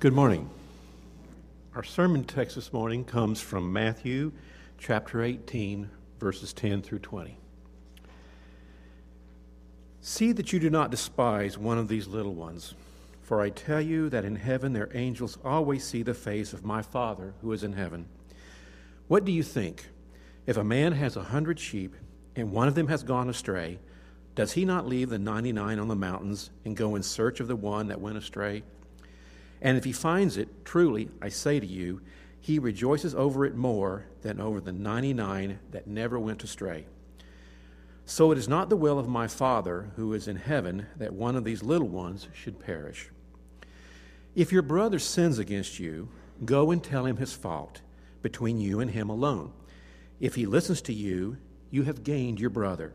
Good morning. Our sermon text this morning comes from Matthew chapter 18, verses 10 through 20. See that you do not despise one of these little ones, for I tell you that in heaven their angels always see the face of my Father who is in heaven. What do you think? If a man has a hundred sheep and one of them has gone astray, does he not leave the ninety nine on the mountains and go in search of the one that went astray? And if he finds it, truly, I say to you, he rejoices over it more than over the 99 that never went astray. So it is not the will of my Father who is in heaven that one of these little ones should perish. If your brother sins against you, go and tell him his fault between you and him alone. If he listens to you, you have gained your brother.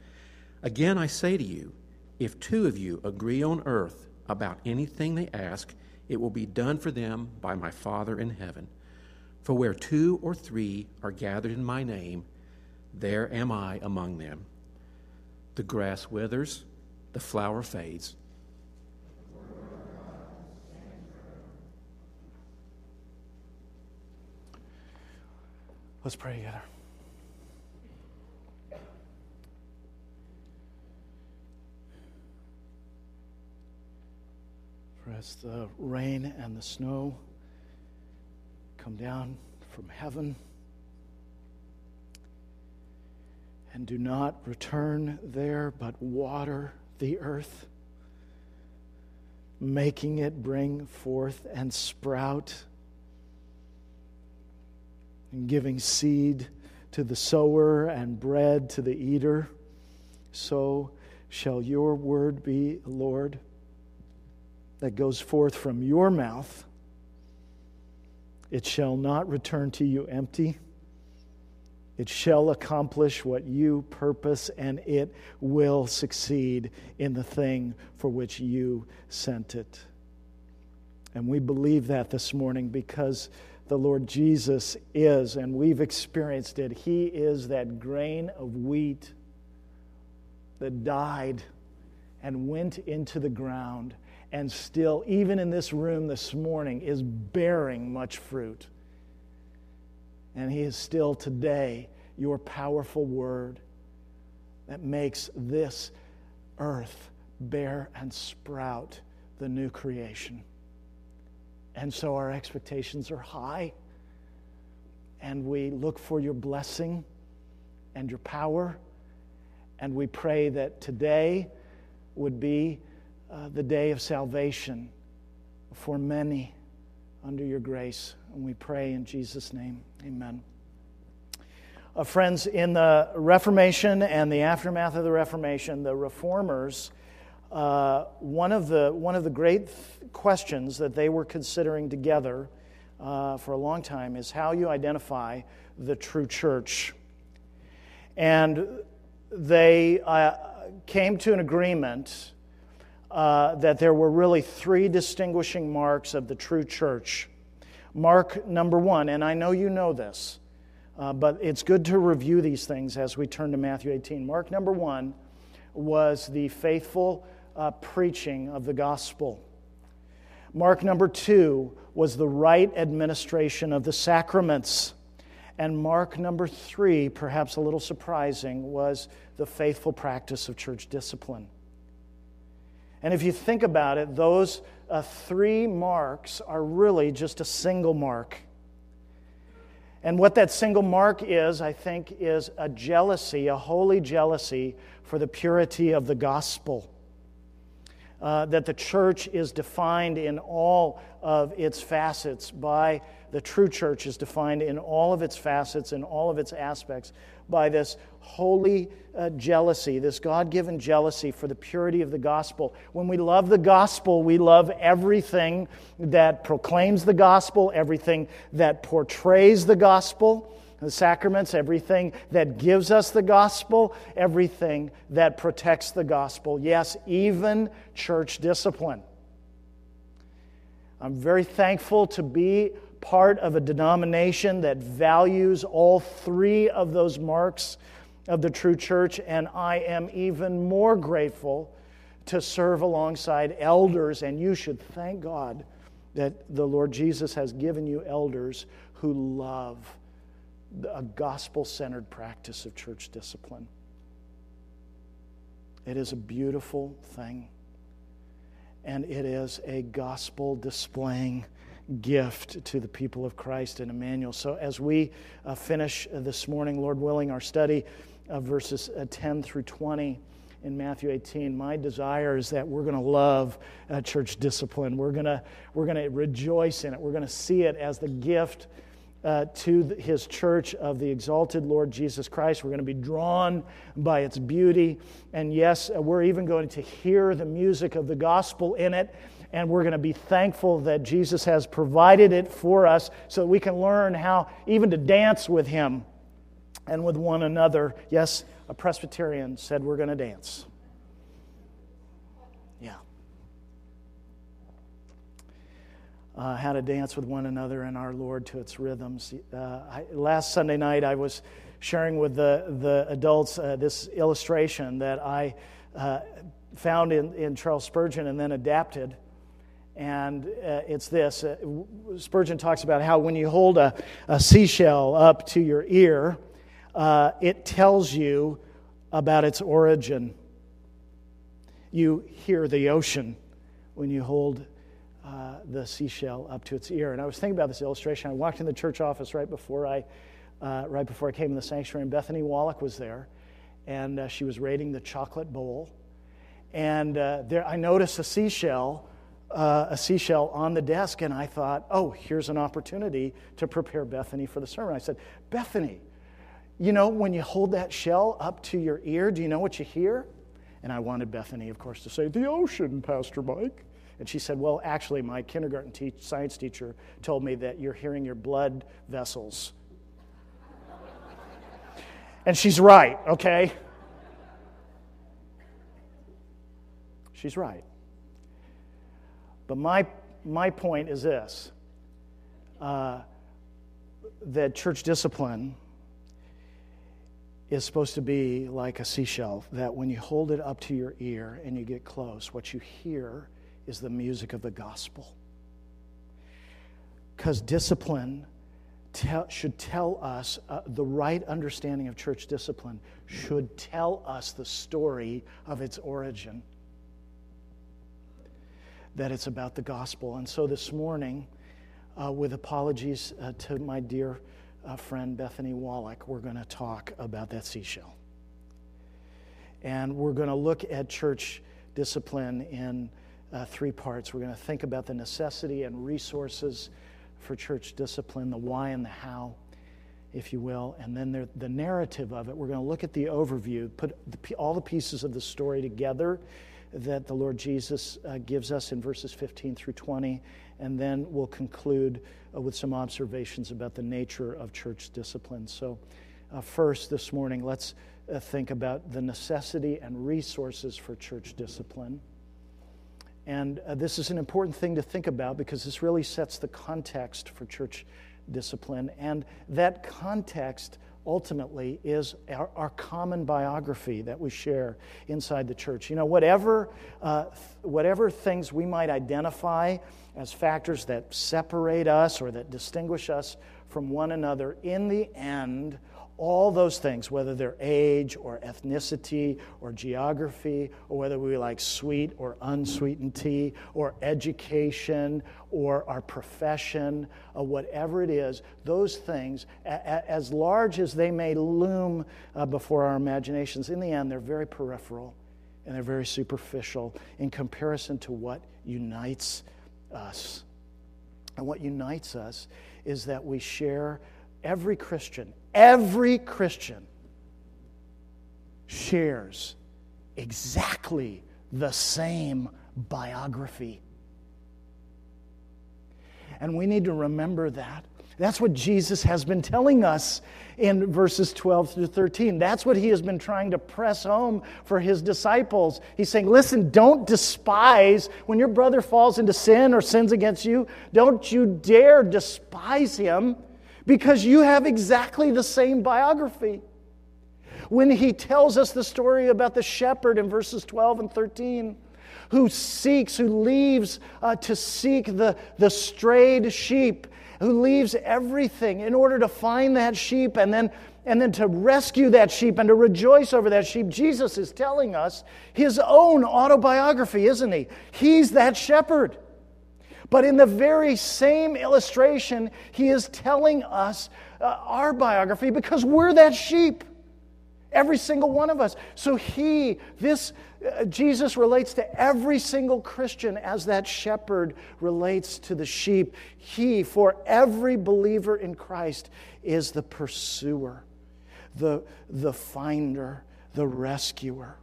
Again, I say to you, if two of you agree on earth about anything they ask, it will be done for them by my Father in heaven. For where two or three are gathered in my name, there am I among them. The grass withers, the flower fades. Let's pray together. As the rain and the snow come down from heaven and do not return there, but water the earth, making it bring forth and sprout, and giving seed to the sower and bread to the eater, so shall your word be, Lord, that goes forth from your mouth it shall not return to you empty. It shall accomplish what you purpose, and it will succeed in the thing for which you sent it. And we believe that this morning because the Lord Jesus is, and we've experienced it. He is that grain of wheat that died and went into the ground and still, even in this room this morning, is bearing much fruit. And He is still today your powerful word that makes this earth bear and sprout the new creation. And so our expectations are high, and we look for your blessing and your power, and we pray that today would be uh, the day of salvation for many under your grace. And we pray in Jesus' name. Amen. Uh, friends, in the Reformation and the aftermath of the Reformation, the reformers, uh, one, of the, one of the great th- questions that they were considering together uh, for a long time is how you identify the true church. And they uh, came to an agreement uh, that there were really three distinguishing marks of the true church. Mark number one, and I know you know this, uh, but it's good to review these things as we turn to Matthew 18. Mark number one was the faithful uh, preaching of the gospel. Mark number two was the right administration of the sacraments. And mark number three, perhaps a little surprising, was the faithful practice of church discipline. And if you think about it, those uh, three marks are really just a single mark. And what that single mark is, I think, is a jealousy, a holy jealousy for the purity of the gospel. uh, that the church is defined in all of its facets by the true church is defined in all of its facets and all of its aspects by this holy uh, jealousy, this God given jealousy for the purity of the gospel. When we love the gospel, we love everything that proclaims the gospel, everything that portrays the gospel the sacraments, everything that gives us the gospel, everything that protects the gospel. Yes, even church discipline. I'm very thankful to be part of a denomination that values all three of those marks of the true church, and I am even more grateful to serve alongside elders. And you should thank God that the Lord Jesus has given you elders who love a gospel centered practice of church discipline. It is a beautiful thing, and it is a gospel displaying gift to the people of Christ and Emmanuel. So, as we uh, finish uh, this morning, Lord willing, our study of verses uh, 10 through 20 in Matthew 18, my desire is that we're going to love uh, church discipline. We're going to we're going to rejoice in it. We're going to see it as the gift uh, to his church of the exalted Lord Jesus Christ. We're going to be drawn by its beauty. And yes, uh, we're even going to hear the music of the gospel in it. And we're going to be thankful that Jesus has provided it for us so that we can learn how even to dance with him and with one another. Yes, a Presbyterian said we're going to dance. Yeah. Uh, how to dance with one another and our Lord to its rhythms. Uh, I, last Sunday night, I was sharing with the, the adults uh, this illustration that I uh, found in, in Charles Spurgeon and then adapted. And uh, it's this uh, Spurgeon talks about how when you hold a, a seashell up to your ear, it tells you about its origin. You hear the ocean when you hold uh, the seashell up to its ear. And I was thinking about this illustration. I walked in the church office right before I, uh, right before I came in the sanctuary, and Bethany Wallach was there, and uh, she was raiding the chocolate bowl. And uh, there, I noticed a seashell, uh, a seashell on the desk, and I thought, oh, here's an opportunity to prepare Bethany for the sermon. I said, Bethany, you know, when you hold that shell up to your ear, do you know what you hear? And I wanted Bethany, of course, to say, the ocean, Pastor Mike. And she said, Well, actually, my kindergarten te- science teacher told me that you're hearing your blood vessels. and she's right, okay? She's right. But my, my point is this uh, that church discipline is supposed to be like a seashell, that when you hold it up to your ear and you get close, what you hear is the music of the gospel. Because discipline tell, should tell us, uh, the right understanding of church discipline should tell us the story of its origin. That it's about the gospel. And so this morning, uh, with apologies uh, to my dear uh, friend Bethany Wallach, we're going to talk about that seashell. And we're going to look at church discipline in uh, three parts. We're going to think about the necessity and resources for church discipline, the why and the how, if you will, and then the, the narrative of it. We're going to look at the overview, put the, all the pieces of the story together that the Lord Jesus uh, gives us in verses 15 through 20, and then we'll conclude uh, with some observations about the nature of church discipline. So, uh, first this morning, let's uh, think about the necessity and resources for church discipline. And uh, this is an important thing to think about because this really sets the context for church discipline. And that context ultimately is our, our common biography that we share inside the church. You know, whatever, uh, th- whatever things we might identify as factors that separate us or that distinguish us from one another, in the end, all those things, whether they're age or ethnicity or geography, or whether we like sweet or unsweetened tea, or education or our profession, or whatever it is, those things, as large as they may loom uh, before our imaginations, in the end, they're very peripheral and they're very superficial in comparison to what unites us. And what unites us is that we share every Christian, every Christian shares exactly the same biography. And we need to remember that. That's what Jesus has been telling us in verses 12 through 13. That's what he has been trying to press home for his disciples. He's saying, Listen, don't despise when your brother falls into sin or sins against you. Don't you dare despise him because you have exactly the same biography. When he tells us the story about the shepherd in verses 12 and 13, who seeks, who leaves uh, to seek the, the strayed sheep, who leaves everything in order to find that sheep and then, and then to rescue that sheep and to rejoice over that sheep. Jesus is telling us his own autobiography, isn't he? He's that shepherd. But in the very same illustration, he is telling us uh, our biography because we're that sheep. Every single one of us. So he, this, uh, Jesus relates to every single Christian as that shepherd relates to the sheep. He, for every believer in Christ, is the pursuer, the, the finder, the rescuer.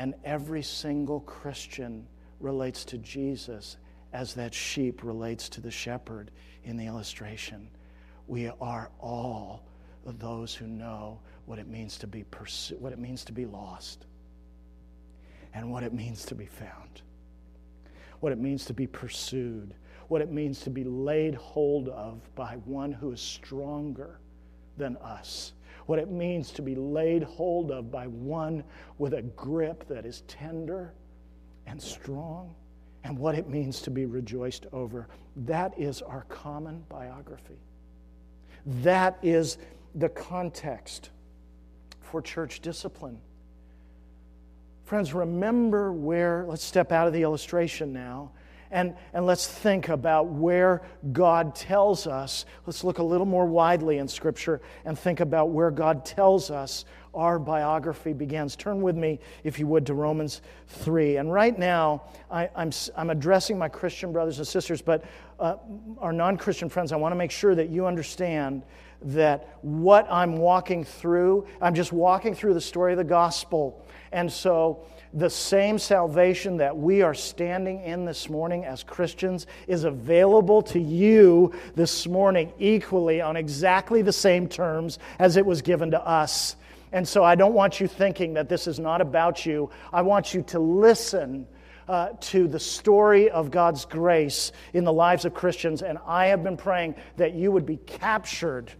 And every single Christian relates to Jesus as that sheep relates to the shepherd in the illustration. We are all those who know what it means to be pursu- what it means to be lost and what it means to be found. What it means to be pursued, what it means to be laid hold of by one who is stronger than us. What it means to be laid hold of by one with a grip that is tender and strong, and what it means to be rejoiced over. That is our common biography. That is the context for church discipline. Friends, remember where, let's step out of the illustration now and, and let's think about where God tells us. Let's look a little more widely in Scripture and think about where God tells us our biography begins. Turn with me, if you would, to Romans 3. And right now, I, am I'm, I'm addressing my Christian brothers and sisters, but uh, our non Christian friends, I want to make sure that you understand that what I'm walking through, I'm just walking through the story of the gospel. And so, the same salvation that we are standing in this morning as Christians is available to you this morning equally on exactly the same terms as it was given to us. And so I don't want you thinking that this is not about you. I want you to listen uh, to the story of God's grace in the lives of Christians. And I have been praying that you would be captured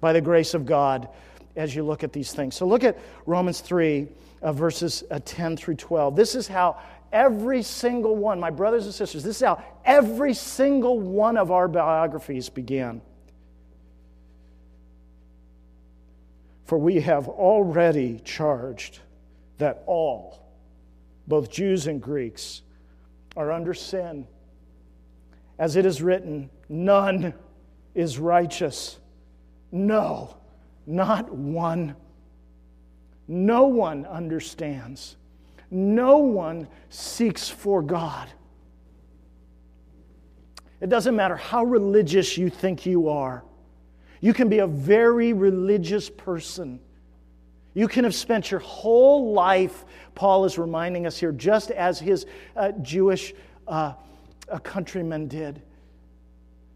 by the grace of God as you look at these things. So look at Romans 3, uh, verses uh, 10 through 12. This is how every single one, my brothers and sisters, this is how every single one of our biographies began. For we have already charged that all, both Jews and Greeks, are under sin. As it is written, none is righteous. No, not one. No one understands. No one seeks for God. It doesn't matter how religious you think you are. You can be a very religious person. You can have spent your whole life, Paul is reminding us here, just as his uh, Jewish uh, countrymen did.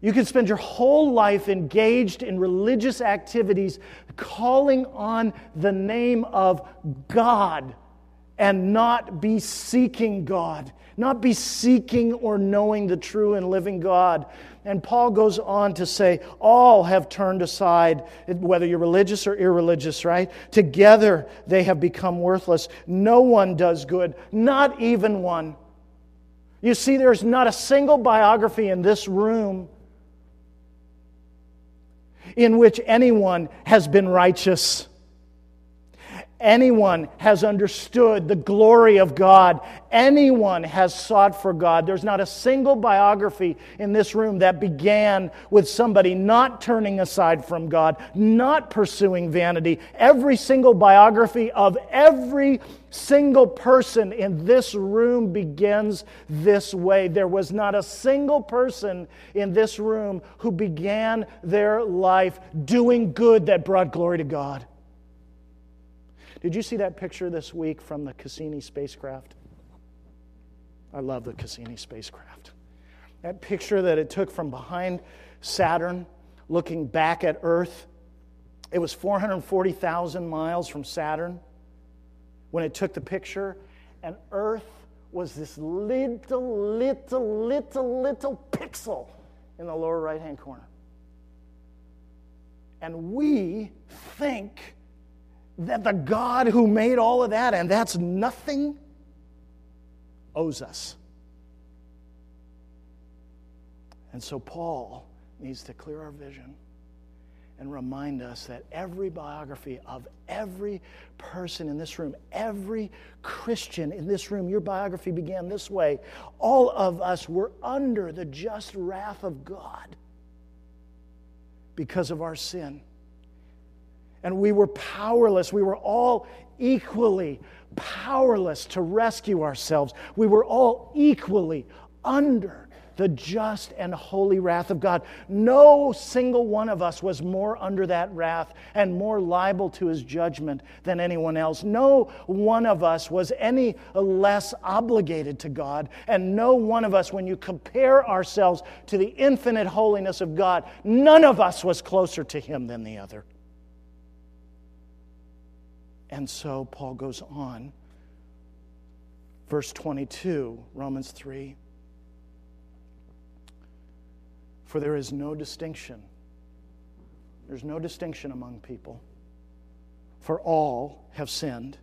You can spend your whole life engaged in religious activities, calling on the name of God, and not be seeking God, not be seeking or knowing the true and living God. And Paul goes on to say, all have turned aside, whether you're religious or irreligious, right? Together they have become worthless. No one does good, not even one. You see, there's not a single biography in this room in which anyone has been righteous. Anyone has understood the glory of God, anyone has sought for God. There's not a single biography in this room that began with somebody not turning aside from God, not pursuing vanity. Every single biography of every single person in this room begins this way. There was not a single person in this room who began their life doing good that brought glory to God. Did you see that picture this week from the Cassini spacecraft? I love the Cassini spacecraft. That picture that it took from behind Saturn, looking back at Earth. It was 440,000 miles from Saturn when it took the picture, and Earth was this little, little, little, little pixel in the lower right hand corner. And we think that the God who made all of that, and that's nothing, owes us. And so Paul needs to clear our vision and remind us that every biography of every person in this room, every Christian in this room, your biography began this way. All of us were under the just wrath of God because of our sin and we were powerless. We were all equally powerless to rescue ourselves. We were all equally under the just and holy wrath of God. No single one of us was more under that wrath and more liable to his judgment than anyone else. No one of us was any less obligated to God. And no one of us, when you compare ourselves to the infinite holiness of God, none of us was closer to him than the other. And so Paul goes on. Verse 22, Romans 3. For there is no distinction. There's no distinction among people. For all have sinned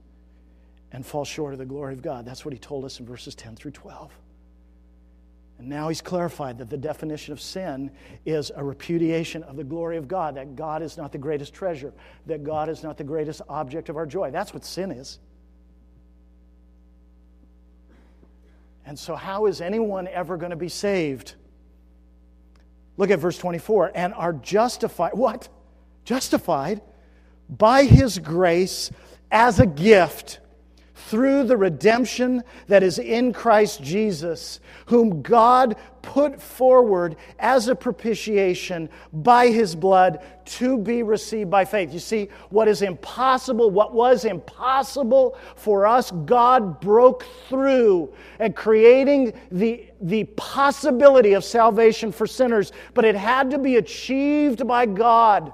and fall short of the glory of God. That's what he told us in verses 10 through 12. And now he's clarified that the definition of sin is a repudiation of the glory of God, that God is not the greatest treasure, that God is not the greatest object of our joy. That's what sin is. And so, how is anyone ever going to be saved? Look at verse 24. And are justified. What? Justified by his grace as a gift through the redemption that is in Christ Jesus, whom God put forward as a propitiation by his blood to be received by faith. You see, what is impossible, what was impossible for us, God broke through and creating the, the possibility of salvation for sinners, but it had to be achieved by God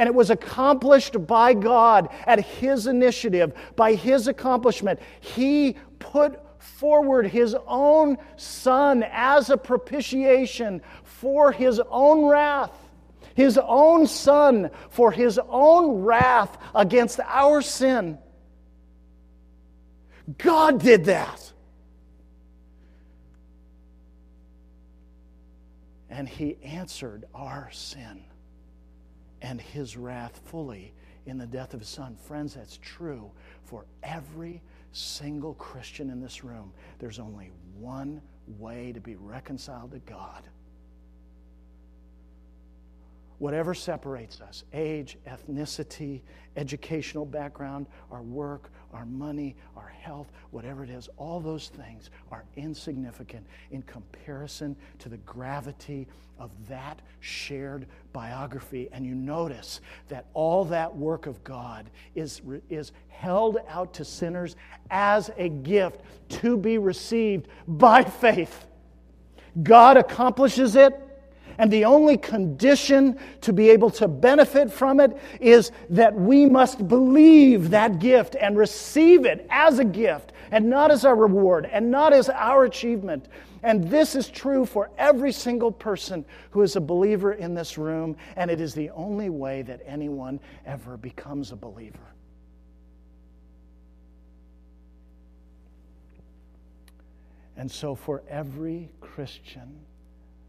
and it was accomplished by God at His initiative, by His accomplishment. He put forward His own Son as a propitiation for His own wrath. His own Son for His own wrath against our sin. God did that. And He answered our sin and his wrath fully in the death of his son. Friends, that's true for every single Christian in this room. There's only one way to be reconciled to God. Whatever separates us age, ethnicity, educational background, our work, our money, our health, whatever it is all those things are insignificant in comparison to the gravity of that shared biography. And you notice that all that work of God is, is held out to sinners as a gift to be received by faith. God accomplishes it and the only condition to be able to benefit from it is that we must believe that gift and receive it as a gift and not as our reward and not as our achievement. And this is true for every single person who is a believer in this room, and it is the only way that anyone ever becomes a believer. And so, for every Christian,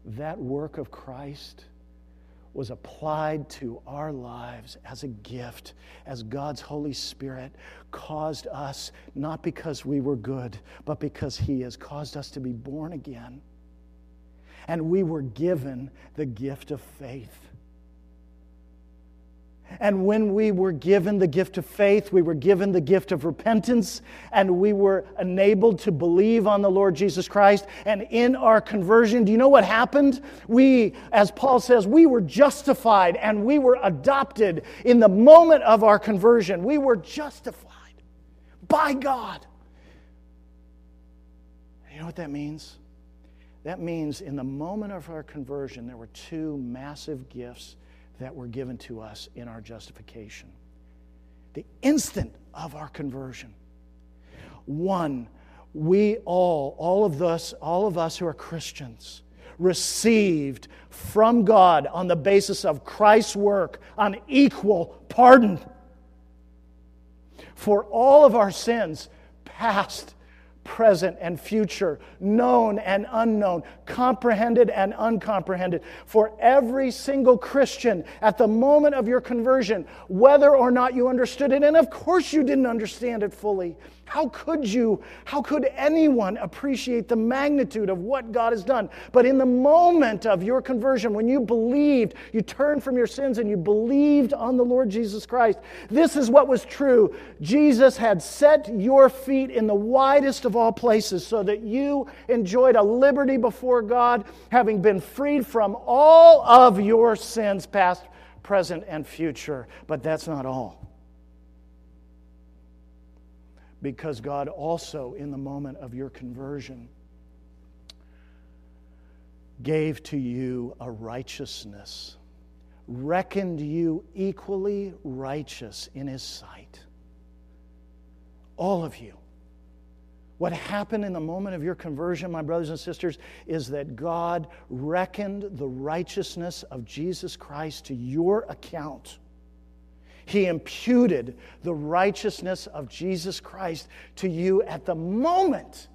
that work of Christ was applied to our lives as a gift, as God's Holy Spirit caused us, not because we were good, but because He has caused us to be born again. And we were given the gift of faith. And when we were given the gift of faith, we were given the gift of repentance, and we were enabled to believe on the Lord Jesus Christ. And in our conversion, do you know what happened? We, as Paul says, we were justified and we were adopted in the moment of our conversion. We were justified by God. You know what that means? That means in the moment of our conversion, there were two massive gifts that were given to us in our justification. The instant of our conversion. One, we all, all of us, all of us who are Christians, received from God on the basis of Christ's work an equal pardon for all of our sins, past, present and future, known and unknown, comprehended and uncomprehended. For every single Christian at the moment of your conversion, whether or not you understood it, and of course you didn't understand it fully, how could you, how could anyone appreciate the magnitude of what God has done? But in the moment of your conversion, when you believed, you turned from your sins and you believed on the Lord Jesus Christ, this is what was true. Jesus had set your feet in the widest of all places so that you enjoyed a liberty before God, having been freed from all of your sins, past, present, and future. But that's not all because God also, in the moment of your conversion, gave to you a righteousness, reckoned you equally righteous in His sight. All of you. What happened in the moment of your conversion, my brothers and sisters, is that God reckoned the righteousness of Jesus Christ to your account. He imputed the righteousness of Jesus Christ to you at the moment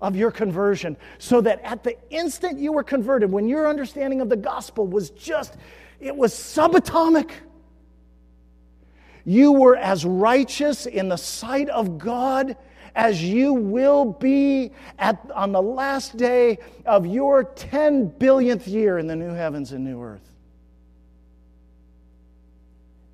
of your conversion, so that at the instant you were converted, when your understanding of the gospel was just, it was subatomic. You were as righteous in the sight of God as you will be at, on the last day of your 10 billionth year in the new heavens and new earth.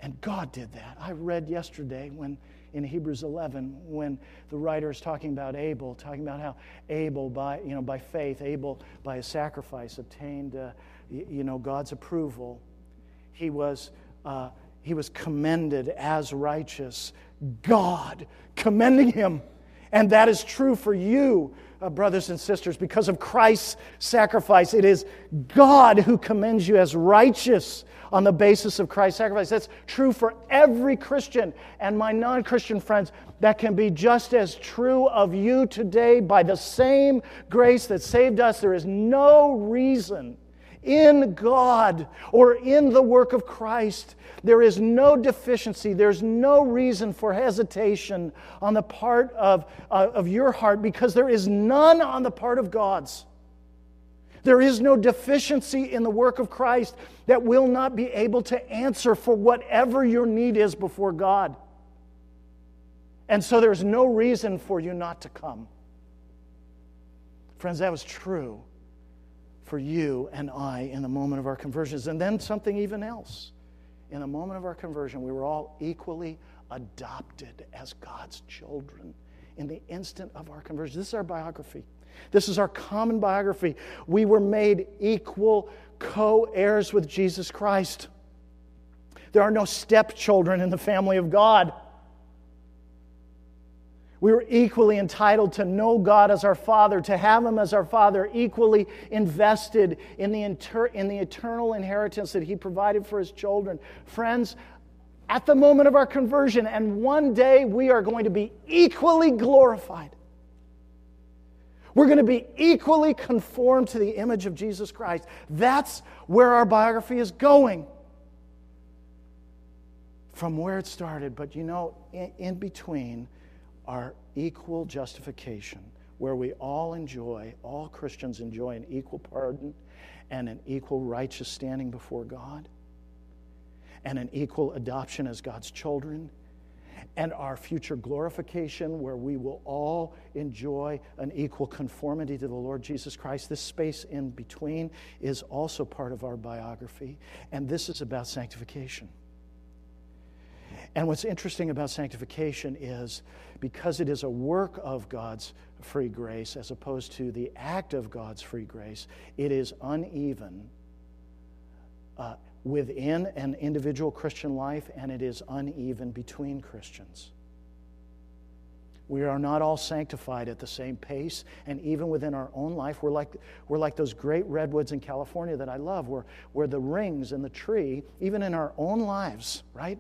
And God did that. I read yesterday when in Hebrews 11 when the writer is talking about Abel, talking about how Abel, by, you know, by faith, Abel, by a sacrifice, obtained uh, you know, God's approval. He was, uh, he was commended as righteous. God commending him. And that is true for you, uh, brothers and sisters, because of Christ's sacrifice. It is God who commends you as righteous on the basis of Christ's sacrifice. That's true for every Christian. And my non Christian friends, that can be just as true of you today by the same grace that saved us. There is no reason in God or in the work of Christ. There is no deficiency. There's no reason for hesitation on the part of, uh, of your heart because there is none on the part of God's. There is no deficiency in the work of Christ that will not be able to answer for whatever your need is before God. And so there's no reason for you not to come. Friends, that was true for you and I in the moment of our conversions. And then something even else. In the moment of our conversion, we were all equally adopted as God's children in the instant of our conversion. This is our biography. This is our common biography. We were made equal co heirs with Jesus Christ. There are no stepchildren in the family of God. We were equally entitled to know God as our Father, to have Him as our Father, equally invested in the, inter- in the eternal inheritance that He provided for His children. Friends, at the moment of our conversion, and one day we are going to be equally glorified. We're going to be equally conformed to the image of Jesus Christ. That's where our biography is going from where it started. But you know, in, in between our equal justification, where we all enjoy, all Christians enjoy an equal pardon and an equal righteous standing before God. and an equal adoption as God's children, and our future glorification, where we will all enjoy an equal conformity to the Lord Jesus Christ. This space in between is also part of our biography, and this is about sanctification. And what's interesting about sanctification is because it is a work of God's free grace as opposed to the act of God's free grace, it is uneven uh, within an individual Christian life and it is uneven between Christians. We are not all sanctified at the same pace, and even within our own life, we're like, we're like those great redwoods in California that I love, where, where the rings in the tree, even in our own lives, right?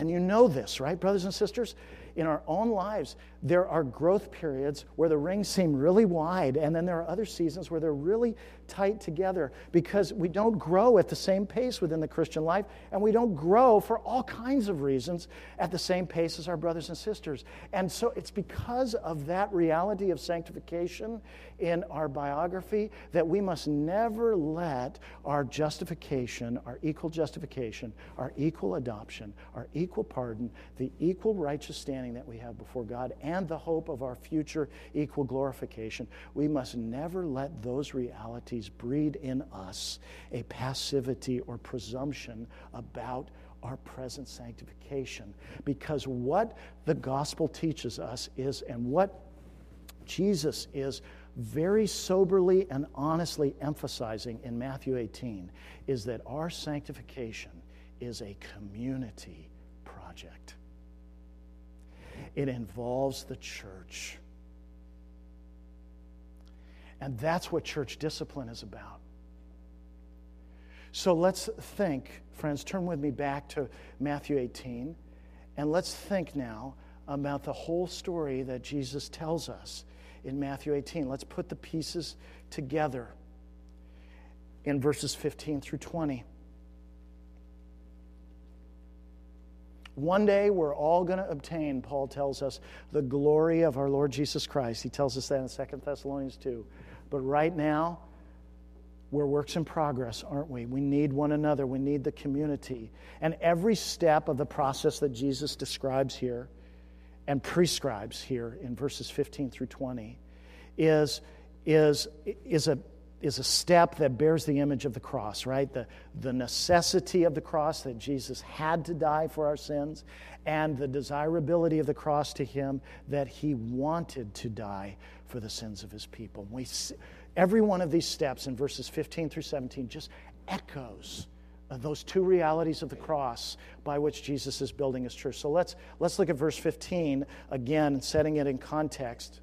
And you know this, right, brothers and sisters? In our own lives, there are growth periods where the rings seem really wide, and then there are other seasons where they're really tight together because we don't grow at the same pace within the Christian life, and we don't grow for all kinds of reasons at the same pace as our brothers and sisters. And so it's because of that reality of sanctification in our biography that we must never let our justification, our equal justification, our equal adoption, our equal pardon, the equal righteous standing that we have before God, and the hope of our future equal glorification, we must never let those realities breed in us a passivity or presumption about our present sanctification. Because what the gospel teaches us is, and what Jesus is very soberly and honestly emphasizing in Matthew 18, is that our sanctification is a community project it involves the church. And that's what church discipline is about. So let's think, friends, turn with me back to Matthew 18, and let's think now about the whole story that Jesus tells us in Matthew 18. Let's put the pieces together in verses 15 through 20. One day we're all going to obtain, Paul tells us, the glory of our Lord Jesus Christ. He tells us that in 2 Thessalonians 2. But right now, we're works in progress, aren't we? We need one another, we need the community. And every step of the process that Jesus describes here and prescribes here in verses 15 through 20 is, is, is a is a step that bears the image of the cross, right? The, the necessity of the cross that Jesus had to die for our sins, and the desirability of the cross to him that he wanted to die for the sins of his people. We every one of these steps in verses 15 through 17 just echoes uh, those two realities of the cross by which Jesus is building his church. So let's, let's look at verse 15 again, setting it in context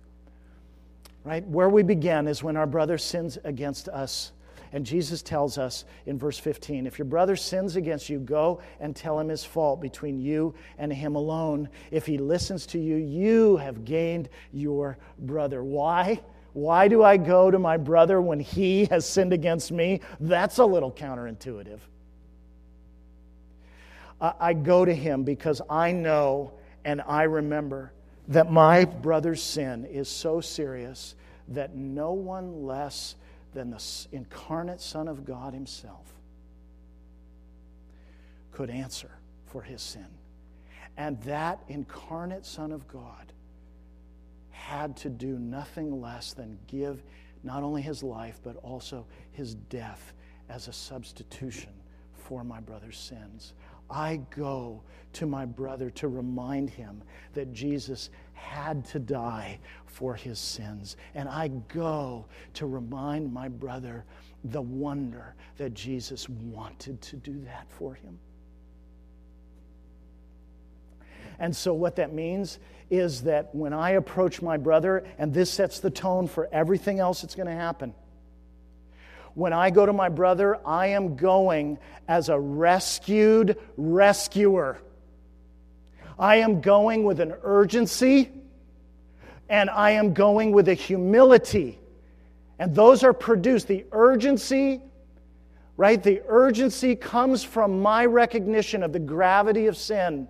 right? Where we begin is when our brother sins against us. And Jesus tells us in verse 15 if your brother sins against you, go and tell him his fault between you and him alone. If he listens to you, you have gained your brother. Why? Why do I go to my brother when he has sinned against me? That's a little counterintuitive. I go to him because I know and I remember that my brother's sin is so serious that no one less than the incarnate Son of God Himself could answer for his sin. And that incarnate Son of God had to do nothing less than give not only his life, but also his death as a substitution for my brother's sins. I go to my brother to remind him that Jesus had to die for his sins. And I go to remind my brother the wonder that Jesus wanted to do that for him. And so, what that means is that when I approach my brother, and this sets the tone for everything else that's going to happen when I go to my brother, I am going as a rescued rescuer. I am going with an urgency and I am going with a humility. And those are produced. The urgency, right? The urgency comes from my recognition of the gravity of sin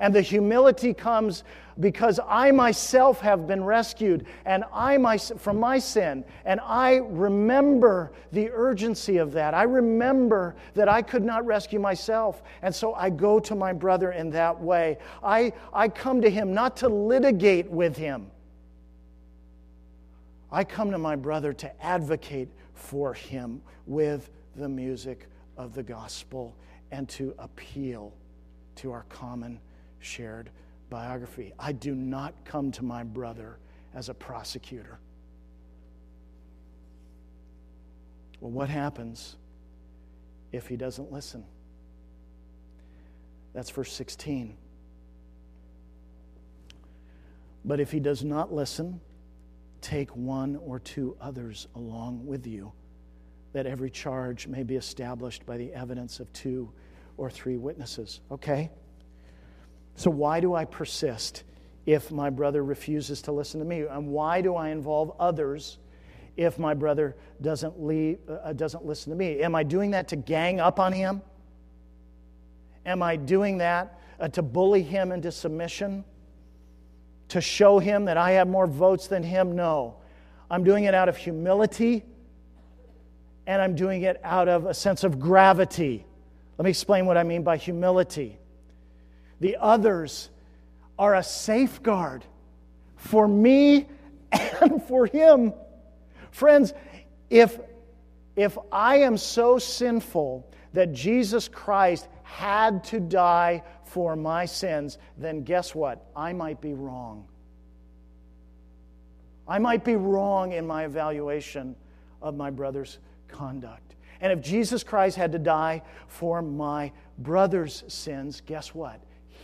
And the humility comes because I myself have been rescued and I my, from my sin. And I remember the urgency of that. I remember that I could not rescue myself. And so I go to my brother in that way. I, I come to him not to litigate with him, I come to my brother to advocate for him with the music of the gospel and to appeal to our common shared biography. I do not come to my brother as a prosecutor. Well, what happens if he doesn't listen? That's verse 16. But if he does not listen, take one or two others along with you, that every charge may be established by the evidence of two or three witnesses. Okay? So, why do I persist if my brother refuses to listen to me? And why do I involve others if my brother doesn't, leave, uh, doesn't listen to me? Am I doing that to gang up on him? Am I doing that uh, to bully him into submission? To show him that I have more votes than him? No. I'm doing it out of humility and I'm doing it out of a sense of gravity. Let me explain what I mean by humility. The others are a safeguard for me and for him. Friends, if, if I am so sinful that Jesus Christ had to die for my sins, then guess what? I might be wrong. I might be wrong in my evaluation of my brother's conduct. And if Jesus Christ had to die for my brother's sins, guess what?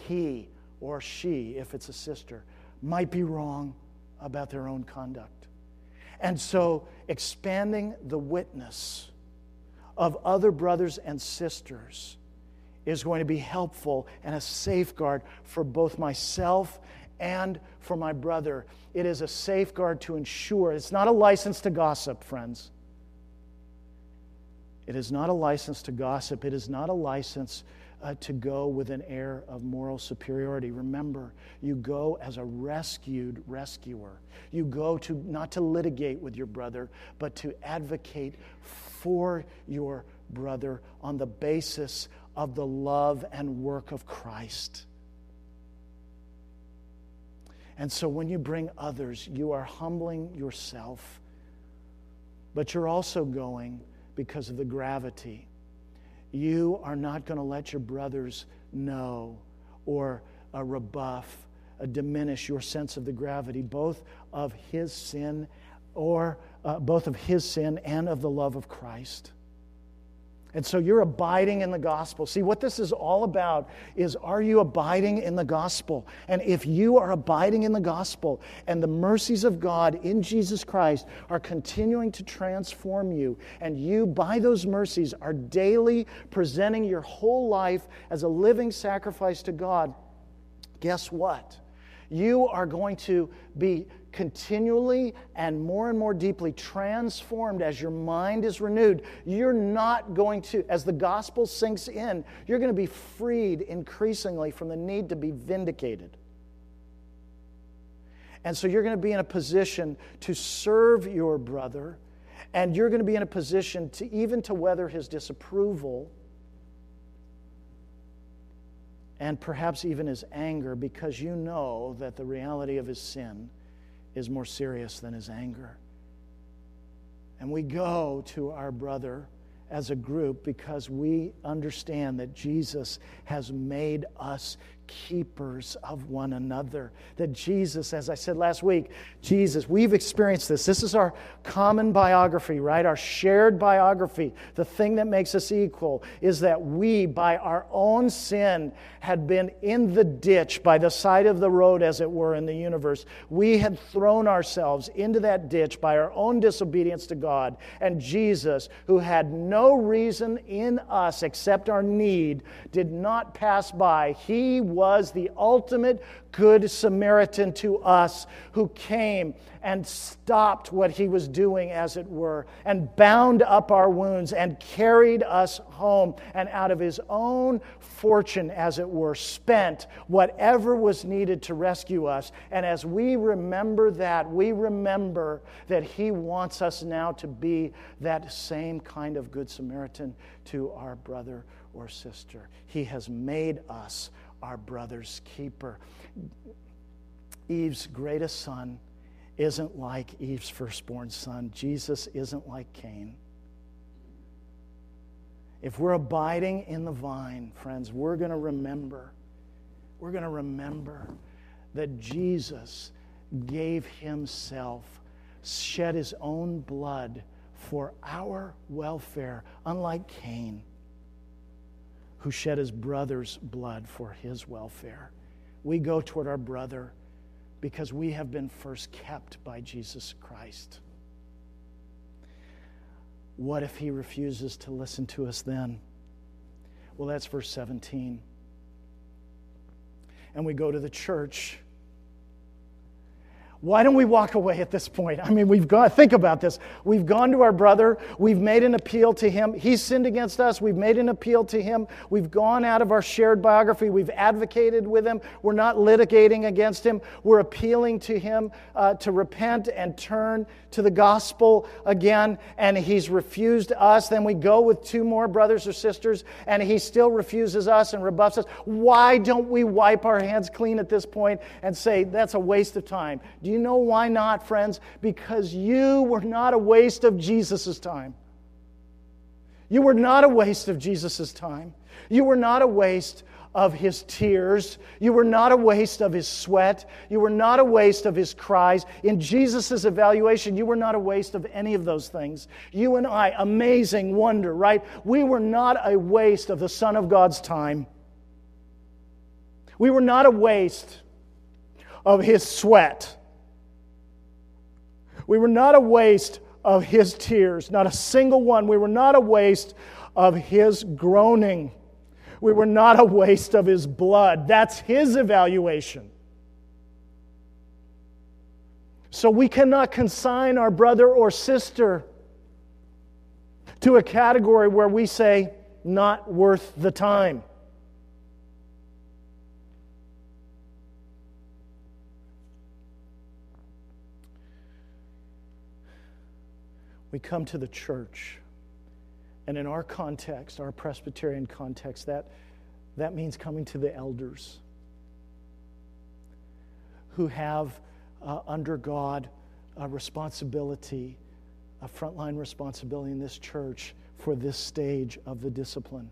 He or she, if it's a sister, might be wrong about their own conduct. And so, expanding the witness of other brothers and sisters is going to be helpful and a safeguard for both myself and for my brother. It is a safeguard to ensure it's not a license to gossip, friends. It is not a license to gossip. It is not a license uh, to go with an air of moral superiority. Remember, you go as a rescued rescuer. You go to not to litigate with your brother, but to advocate for your brother on the basis of the love and work of Christ. And so when you bring others, you are humbling yourself, but you're also going because of the gravity you are not going to let your brothers no or uh, rebuff, uh, diminish your sense of the gravity, both of his sin or uh, both of his sin and of the love of Christ. And so you're abiding in the gospel. See, what this is all about is are you abiding in the gospel? And if you are abiding in the gospel and the mercies of God in Jesus Christ are continuing to transform you, and you, by those mercies, are daily presenting your whole life as a living sacrifice to God, guess what? You are going to be continually and more and more deeply transformed as your mind is renewed, you're not going to, as the gospel sinks in, you're going to be freed increasingly from the need to be vindicated. And so you're going to be in a position to serve your brother, and you're going to be in a position to even to weather his disapproval and perhaps even his anger because you know that the reality of his sin is more serious than his anger. And we go to our brother as a group because we understand that Jesus has made us keepers of one another. That Jesus, as I said last week, Jesus, we've experienced this. This is our common biography, right? Our shared biography. The thing that makes us equal is that we, by our own sin, had been in the ditch by the side of the road, as it were, in the universe. We had thrown ourselves into that ditch by our own disobedience to God. And Jesus, who had no reason in us except our need, did not pass by. He was the ultimate good Samaritan to us who came and stopped what he was doing, as it were, and bound up our wounds and carried us home, and out of his own fortune, as it were, spent whatever was needed to rescue us. And as we remember that, we remember that he wants us now to be that same kind of good Samaritan to our brother or sister. He has made us our brother's keeper. Eve's greatest son isn't like Eve's firstborn son. Jesus isn't like Cain. If we're abiding in the vine, friends, we're going to remember, we're going to remember that Jesus gave himself, shed his own blood for our welfare, unlike Cain who shed his brother's blood for his welfare. We go toward our brother because we have been first kept by Jesus Christ. What if he refuses to listen to us then? Well, that's verse 17. And we go to the church why don't we walk away at this point? I mean, we've gone, think about this. We've gone to our brother. We've made an appeal to him. He's sinned against us. We've made an appeal to him. We've gone out of our shared biography. We've advocated with him. We're not litigating against him. We're appealing to him uh, to repent and turn to the gospel again. And he's refused us. Then we go with two more brothers or sisters, and he still refuses us and rebuffs us. Why don't we wipe our hands clean at this point and say, that's a waste of time? Do you know why not, friends? Because you were not a waste of Jesus' time. You were not a waste of Jesus' time. You were not a waste of his tears. You were not a waste of his sweat. You were not a waste of his cries. In Jesus' evaluation, you were not a waste of any of those things. You and I, amazing wonder, right? We were not a waste of the Son of God's time. We were not a waste of his sweat. We were not a waste of his tears, not a single one. We were not a waste of his groaning. We were not a waste of his blood. That's his evaluation. So we cannot consign our brother or sister to a category where we say, not worth the time. We come to the church. And in our context, our Presbyterian context, that, that means coming to the elders who have uh, under God a responsibility, a frontline responsibility in this church for this stage of the discipline.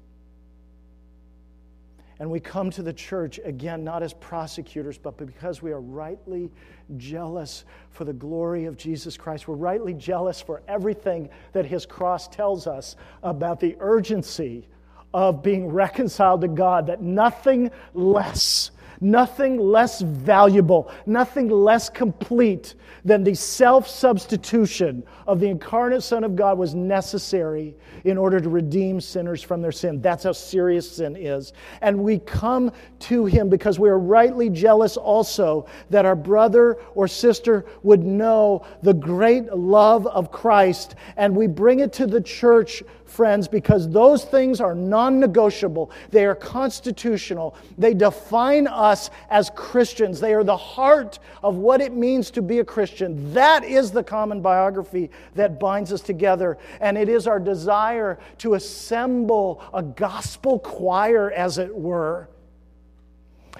And we come to the church, again, not as prosecutors, but because we are rightly jealous for the glory of Jesus Christ. We're rightly jealous for everything that his cross tells us about the urgency of being reconciled to God, that nothing less nothing less valuable, nothing less complete than the self substitution of the incarnate Son of God was necessary in order to redeem sinners from their sin. That's how serious sin is. And we come to Him because we are rightly jealous also that our brother or sister would know the great love of Christ. And we bring it to the church friends, because those things are non negotiable. They are constitutional. They define us as Christians. They are the heart of what it means to be a Christian. That is the common biography that binds us together. And it is our desire to assemble a gospel choir, as it were,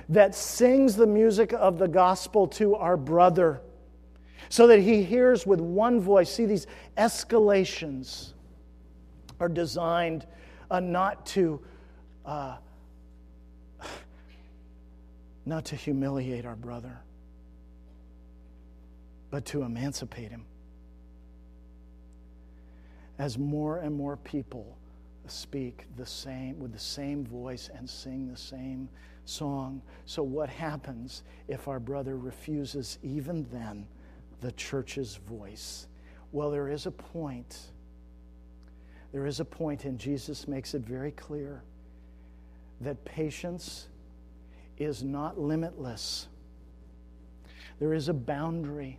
that sings the music of the gospel to our brother so that he hears with one voice. See these escalations are designed uh, not to uh, not to humiliate our brother, but to emancipate him. As more and more people speak the same with the same voice and sing the same song. So what happens if our brother refuses even then the church's voice? Well, there is a point there is a point, and Jesus makes it very clear that patience is not limitless. There is a boundary.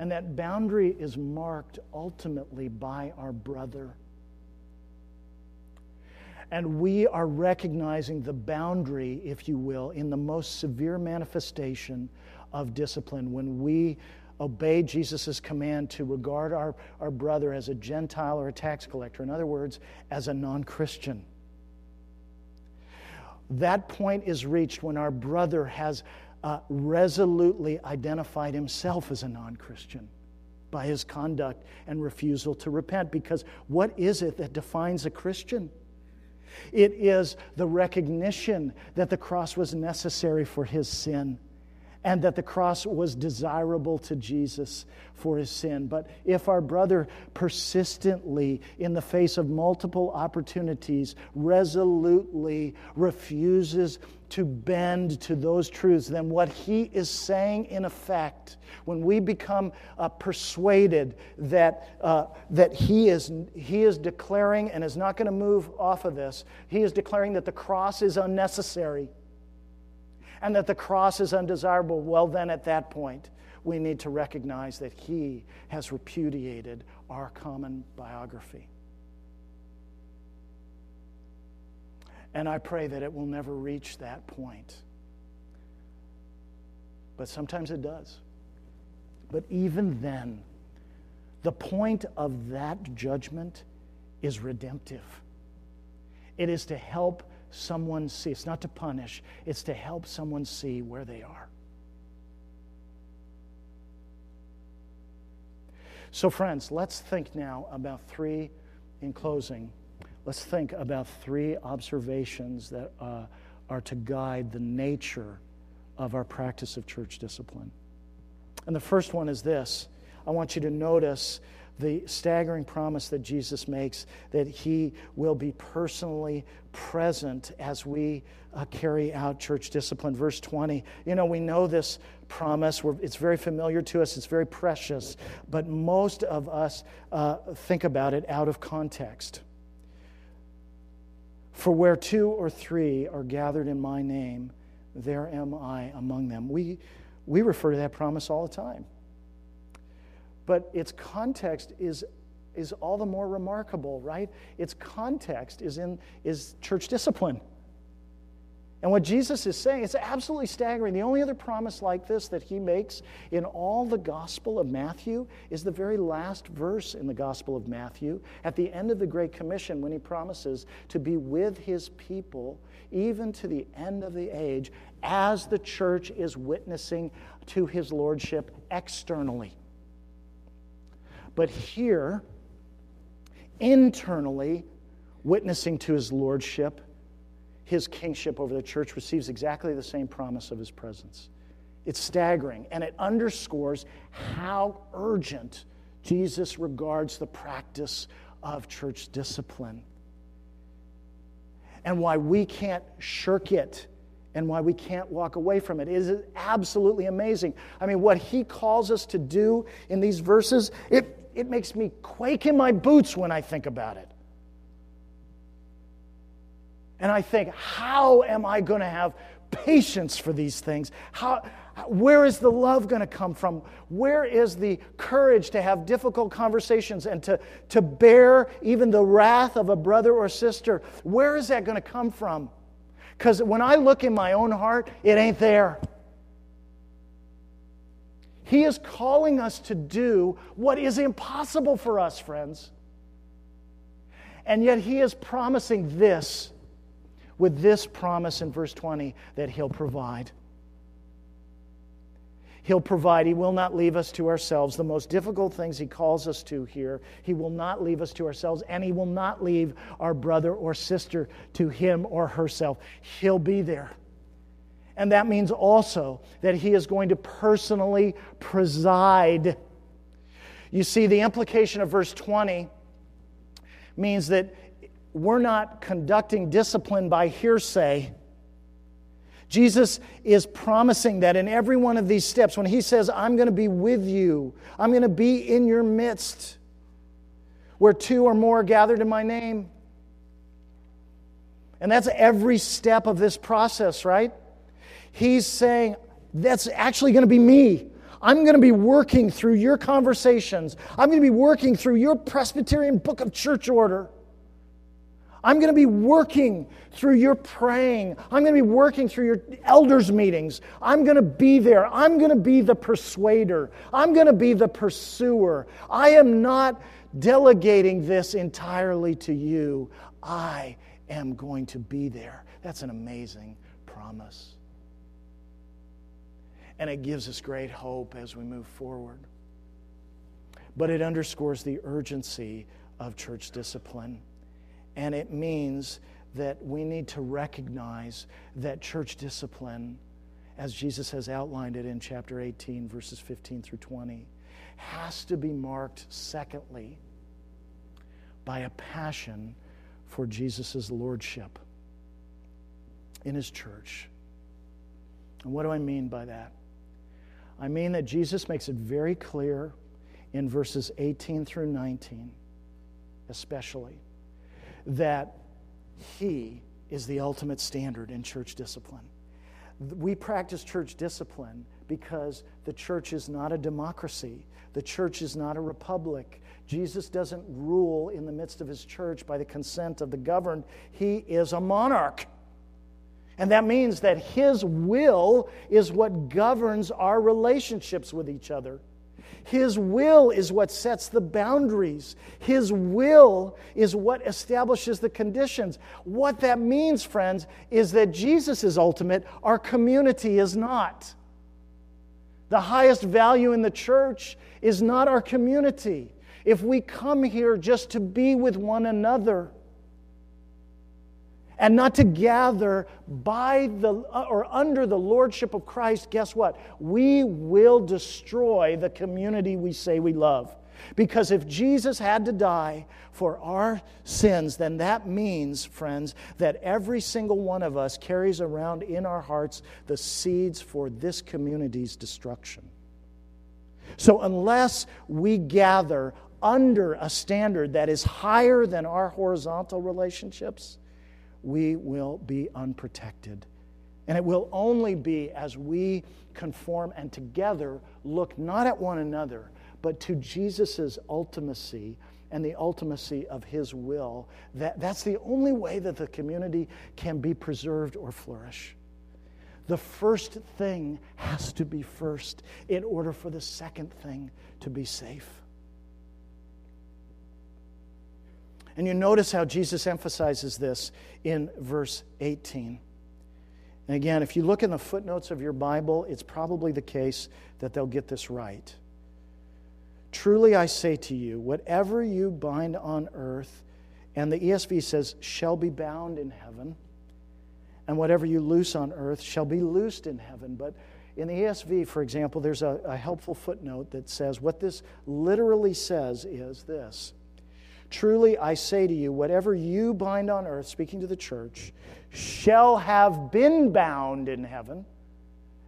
And that boundary is marked ultimately by our brother. And we are recognizing the boundary, if you will, in the most severe manifestation of discipline when we obey Jesus' command to regard our, our brother as a Gentile or a tax collector. In other words, as a non Christian. That point is reached when our brother has uh, resolutely identified himself as a non Christian by his conduct and refusal to repent. Because what is it that defines a Christian? It is the recognition that the cross was necessary for his sin and that the cross was desirable to Jesus for his sin. But if our brother persistently, in the face of multiple opportunities, resolutely refuses to bend to those truths, then what he is saying, in effect, when we become uh, persuaded that, uh, that he, is, he is declaring and is not going to move off of this, he is declaring that the cross is unnecessary and that the cross is undesirable, well, then at that point, we need to recognize that he has repudiated our common biography. And I pray that it will never reach that point. But sometimes it does. But even then, the point of that judgment is redemptive. It is to help someone see. It's not to punish, it's to help someone see where they are. So, friends, let's think now about three, in closing, let's think about three observations that uh, are to guide the nature of our practice of church discipline. And the first one is this I want you to notice the staggering promise that Jesus makes that he will be personally present as we uh, carry out church discipline. Verse 20, you know, we know this promise, We're, it's very familiar to us, it's very precious, but most of us uh, think about it out of context. For where two or three are gathered in my name, there am I among them. We, we refer to that promise all the time but its context is is all the more remarkable, right? Its context is in is church discipline. And what Jesus is saying, it's absolutely staggering. The only other promise like this that he makes in all the Gospel of Matthew is the very last verse in the Gospel of Matthew at the end of the Great Commission when he promises to be with his people even to the end of the age as the church is witnessing to his lordship externally. But here, internally, witnessing to his lordship, his kingship over the church receives exactly the same promise of his presence. It's staggering, and it underscores how urgent Jesus regards the practice of church discipline and why we can't shirk it and why we can't walk away from it. It is absolutely amazing. I mean, what he calls us to do in these verses, it, it makes me quake in my boots when I think about it. And I think, how am I going to have patience for these things? How, where is the love going to come from? Where is the courage to have difficult conversations and to, to bear even the wrath of a brother or sister? Where is that going to come from? Because when I look in my own heart, it ain't there. He is calling us to do what is impossible for us, friends. And yet, He is promising this with this promise in verse 20 that He'll provide. He'll provide. He will not leave us to ourselves. The most difficult things He calls us to here, He will not leave us to ourselves, and He will not leave our brother or sister to him or herself. He'll be there. And that means also that He is going to personally preside. You see, the implication of verse 20 means that we're not conducting discipline by hearsay Jesus is promising that in every one of these steps, when he says, I'm going to be with you, I'm going to be in your midst, where two or more are gathered in my name, And that's every step of this process, right? He's saying, that's actually going to be me. I'm going to be working through your conversations. I'm going to be working through your Presbyterian book of church order. I'm going to be working through your praying. I'm going to be working through your elders' meetings. I'm going to be there. I'm going to be the persuader. I'm going to be the pursuer. I am not delegating this entirely to you. I am going to be there. That's an amazing promise. And it gives us great hope as we move forward. But it underscores the urgency of church discipline. And it means that we need to recognize that church discipline, as Jesus has outlined it in chapter 18, verses 15 through 20, has to be marked, secondly, by a passion for Jesus' lordship in his church. And what do I mean by that? I mean that Jesus makes it very clear in verses 18 through 19, especially, that he is the ultimate standard in church discipline. We practice church discipline because the church is not a democracy, the church is not a republic. Jesus doesn't rule in the midst of his church by the consent of the governed, he is a monarch. And that means that his will is what governs our relationships with each other. His will is what sets the boundaries. His will is what establishes the conditions. What that means, friends, is that Jesus is ultimate, our community is not. The highest value in the church is not our community. If we come here just to be with one another, and not to gather by the uh, or under the lordship of Christ, guess what? We will destroy the community we say we love. Because if Jesus had to die for our sins, then that means, friends, that every single one of us carries around in our hearts the seeds for this community's destruction. So, unless we gather under a standard that is higher than our horizontal relationships, we will be unprotected. And it will only be as we conform and together look not at one another, but to Jesus' ultimacy and the ultimacy of his will. That, that's the only way that the community can be preserved or flourish. The first thing has to be first in order for the second thing to be safe. And you notice how Jesus emphasizes this in verse 18. And again, if you look in the footnotes of your Bible, it's probably the case that they'll get this right. Truly I say to you, whatever you bind on earth, and the ESV says, shall be bound in heaven, and whatever you loose on earth shall be loosed in heaven. But in the ESV, for example, there's a, a helpful footnote that says what this literally says is this Truly I say to you, whatever you bind on earth, speaking to the church, shall have been bound in heaven,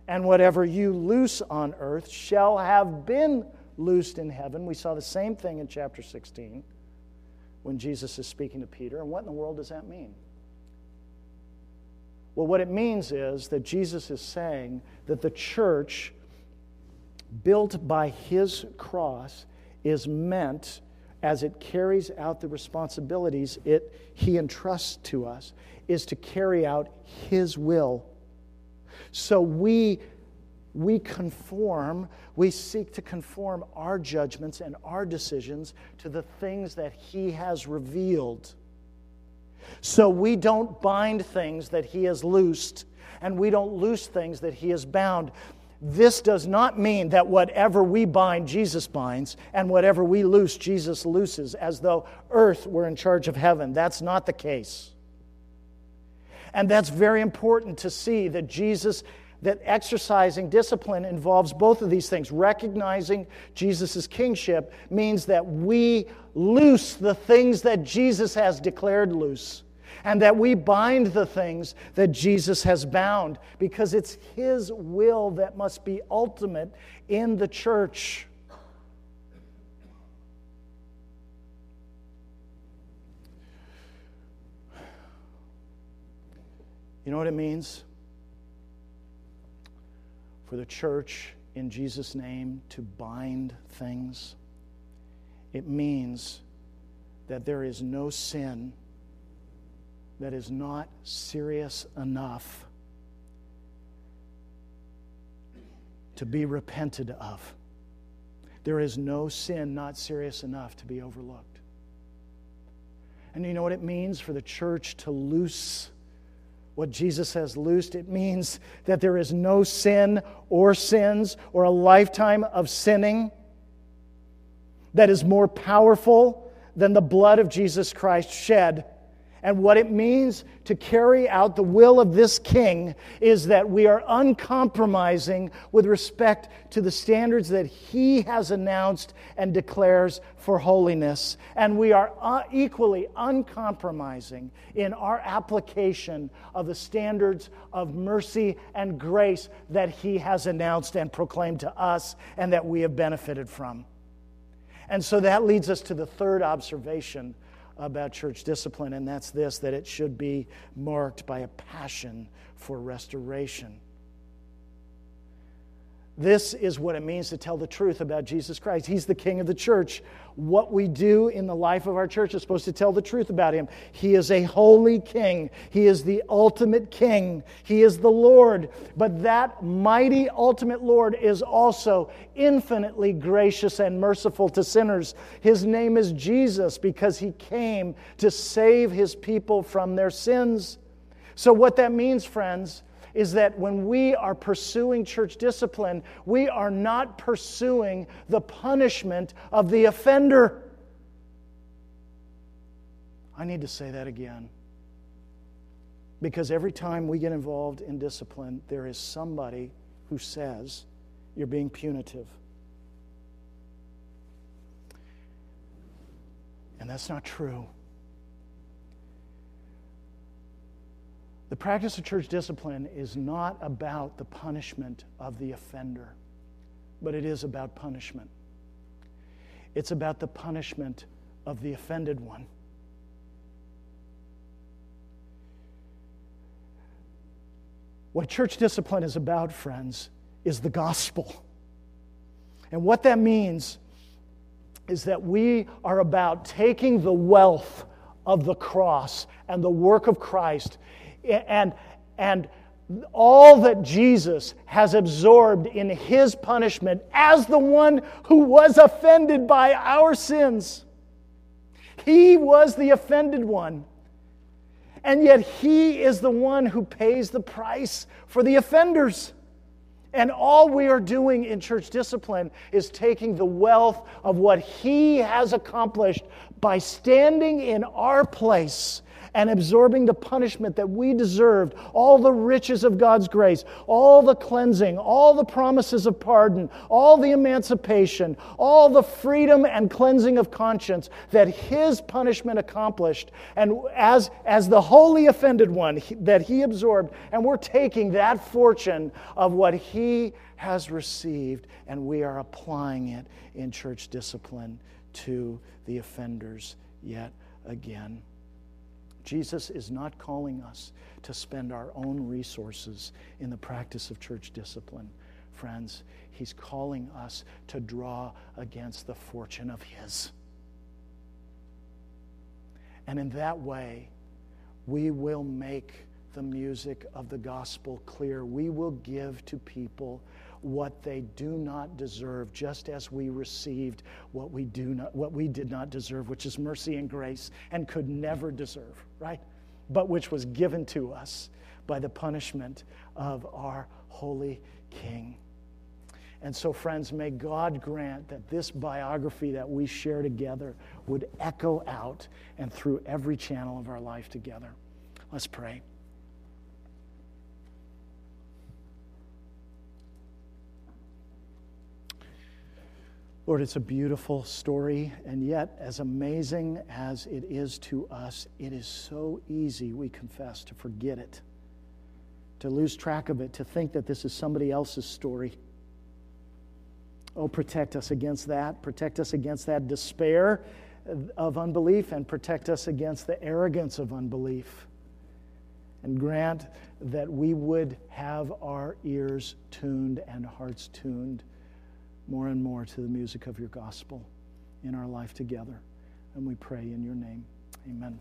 and whatever you loose on earth shall have been loosed in heaven. We saw the same thing in chapter 16 when Jesus is speaking to Peter. And what in the world does that mean? Well, what it means is that Jesus is saying that the church, built by his cross, is meant as it carries out the responsibilities it, he entrusts to us, is to carry out his will. So we, we conform, we seek to conform our judgments and our decisions to the things that he has revealed. So we don't bind things that he has loosed, and we don't loose things that he has bound. This does not mean that whatever we bind, Jesus binds, and whatever we loose, Jesus looses, as though earth were in charge of heaven. That's not the case. And that's very important to see that Jesus, that exercising discipline involves both of these things. Recognizing Jesus' kingship means that we loose the things that Jesus has declared loose and that we bind the things that Jesus has bound because it's His will that must be ultimate in the church. You know what it means? For the church, in Jesus' name, to bind things. It means that there is no sin that is not serious enough to be repented of. There is no sin not serious enough to be overlooked. And you know what it means for the church to loose what Jesus has loosed? It means that there is no sin or sins or a lifetime of sinning that is more powerful than the blood of Jesus Christ shed and what it means to carry out the will of this king is that we are uncompromising with respect to the standards that he has announced and declares for holiness. And we are uh, equally uncompromising in our application of the standards of mercy and grace that he has announced and proclaimed to us and that we have benefited from. And so that leads us to the third observation about church discipline, and that's this that it should be marked by a passion for restoration. This is what it means to tell the truth about Jesus Christ. He's the King of the church. What we do in the life of our church is supposed to tell the truth about Him. He is a holy King, He is the ultimate King, He is the Lord. But that mighty ultimate Lord is also infinitely gracious and merciful to sinners. His name is Jesus because He came to save His people from their sins. So, what that means, friends, is that when we are pursuing church discipline, we are not pursuing the punishment of the offender. I need to say that again. Because every time we get involved in discipline, there is somebody who says, You're being punitive. And that's not true. The practice of church discipline is not about the punishment of the offender, but it is about punishment. It's about the punishment of the offended one. What church discipline is about, friends, is the gospel. And what that means is that we are about taking the wealth of the cross and the work of Christ and, and all that Jesus has absorbed in his punishment as the one who was offended by our sins. He was the offended one. And yet, he is the one who pays the price for the offenders. And all we are doing in church discipline is taking the wealth of what he has accomplished by standing in our place and absorbing the punishment that we deserved, all the riches of God's grace, all the cleansing, all the promises of pardon, all the emancipation, all the freedom and cleansing of conscience that His punishment accomplished. And as, as the holy offended one that He absorbed, and we're taking that fortune of what He has received, and we are applying it in church discipline to the offenders yet again. Jesus is not calling us to spend our own resources in the practice of church discipline. Friends, He's calling us to draw against the fortune of His. And in that way, we will make the music of the gospel clear. We will give to people what they do not deserve, just as we received what we do not what we did not deserve, which is mercy and grace and could never deserve, right? But which was given to us by the punishment of our holy King. And so, friends, may God grant that this biography that we share together would echo out and through every channel of our life together. Let's pray. Lord, it's a beautiful story, and yet, as amazing as it is to us, it is so easy, we confess, to forget it, to lose track of it, to think that this is somebody else's story. Oh, protect us against that. Protect us against that despair of unbelief, and protect us against the arrogance of unbelief. and grant that we would have our ears tuned and hearts tuned more and more to the music of your gospel in our life together. And we pray in your name. Amen.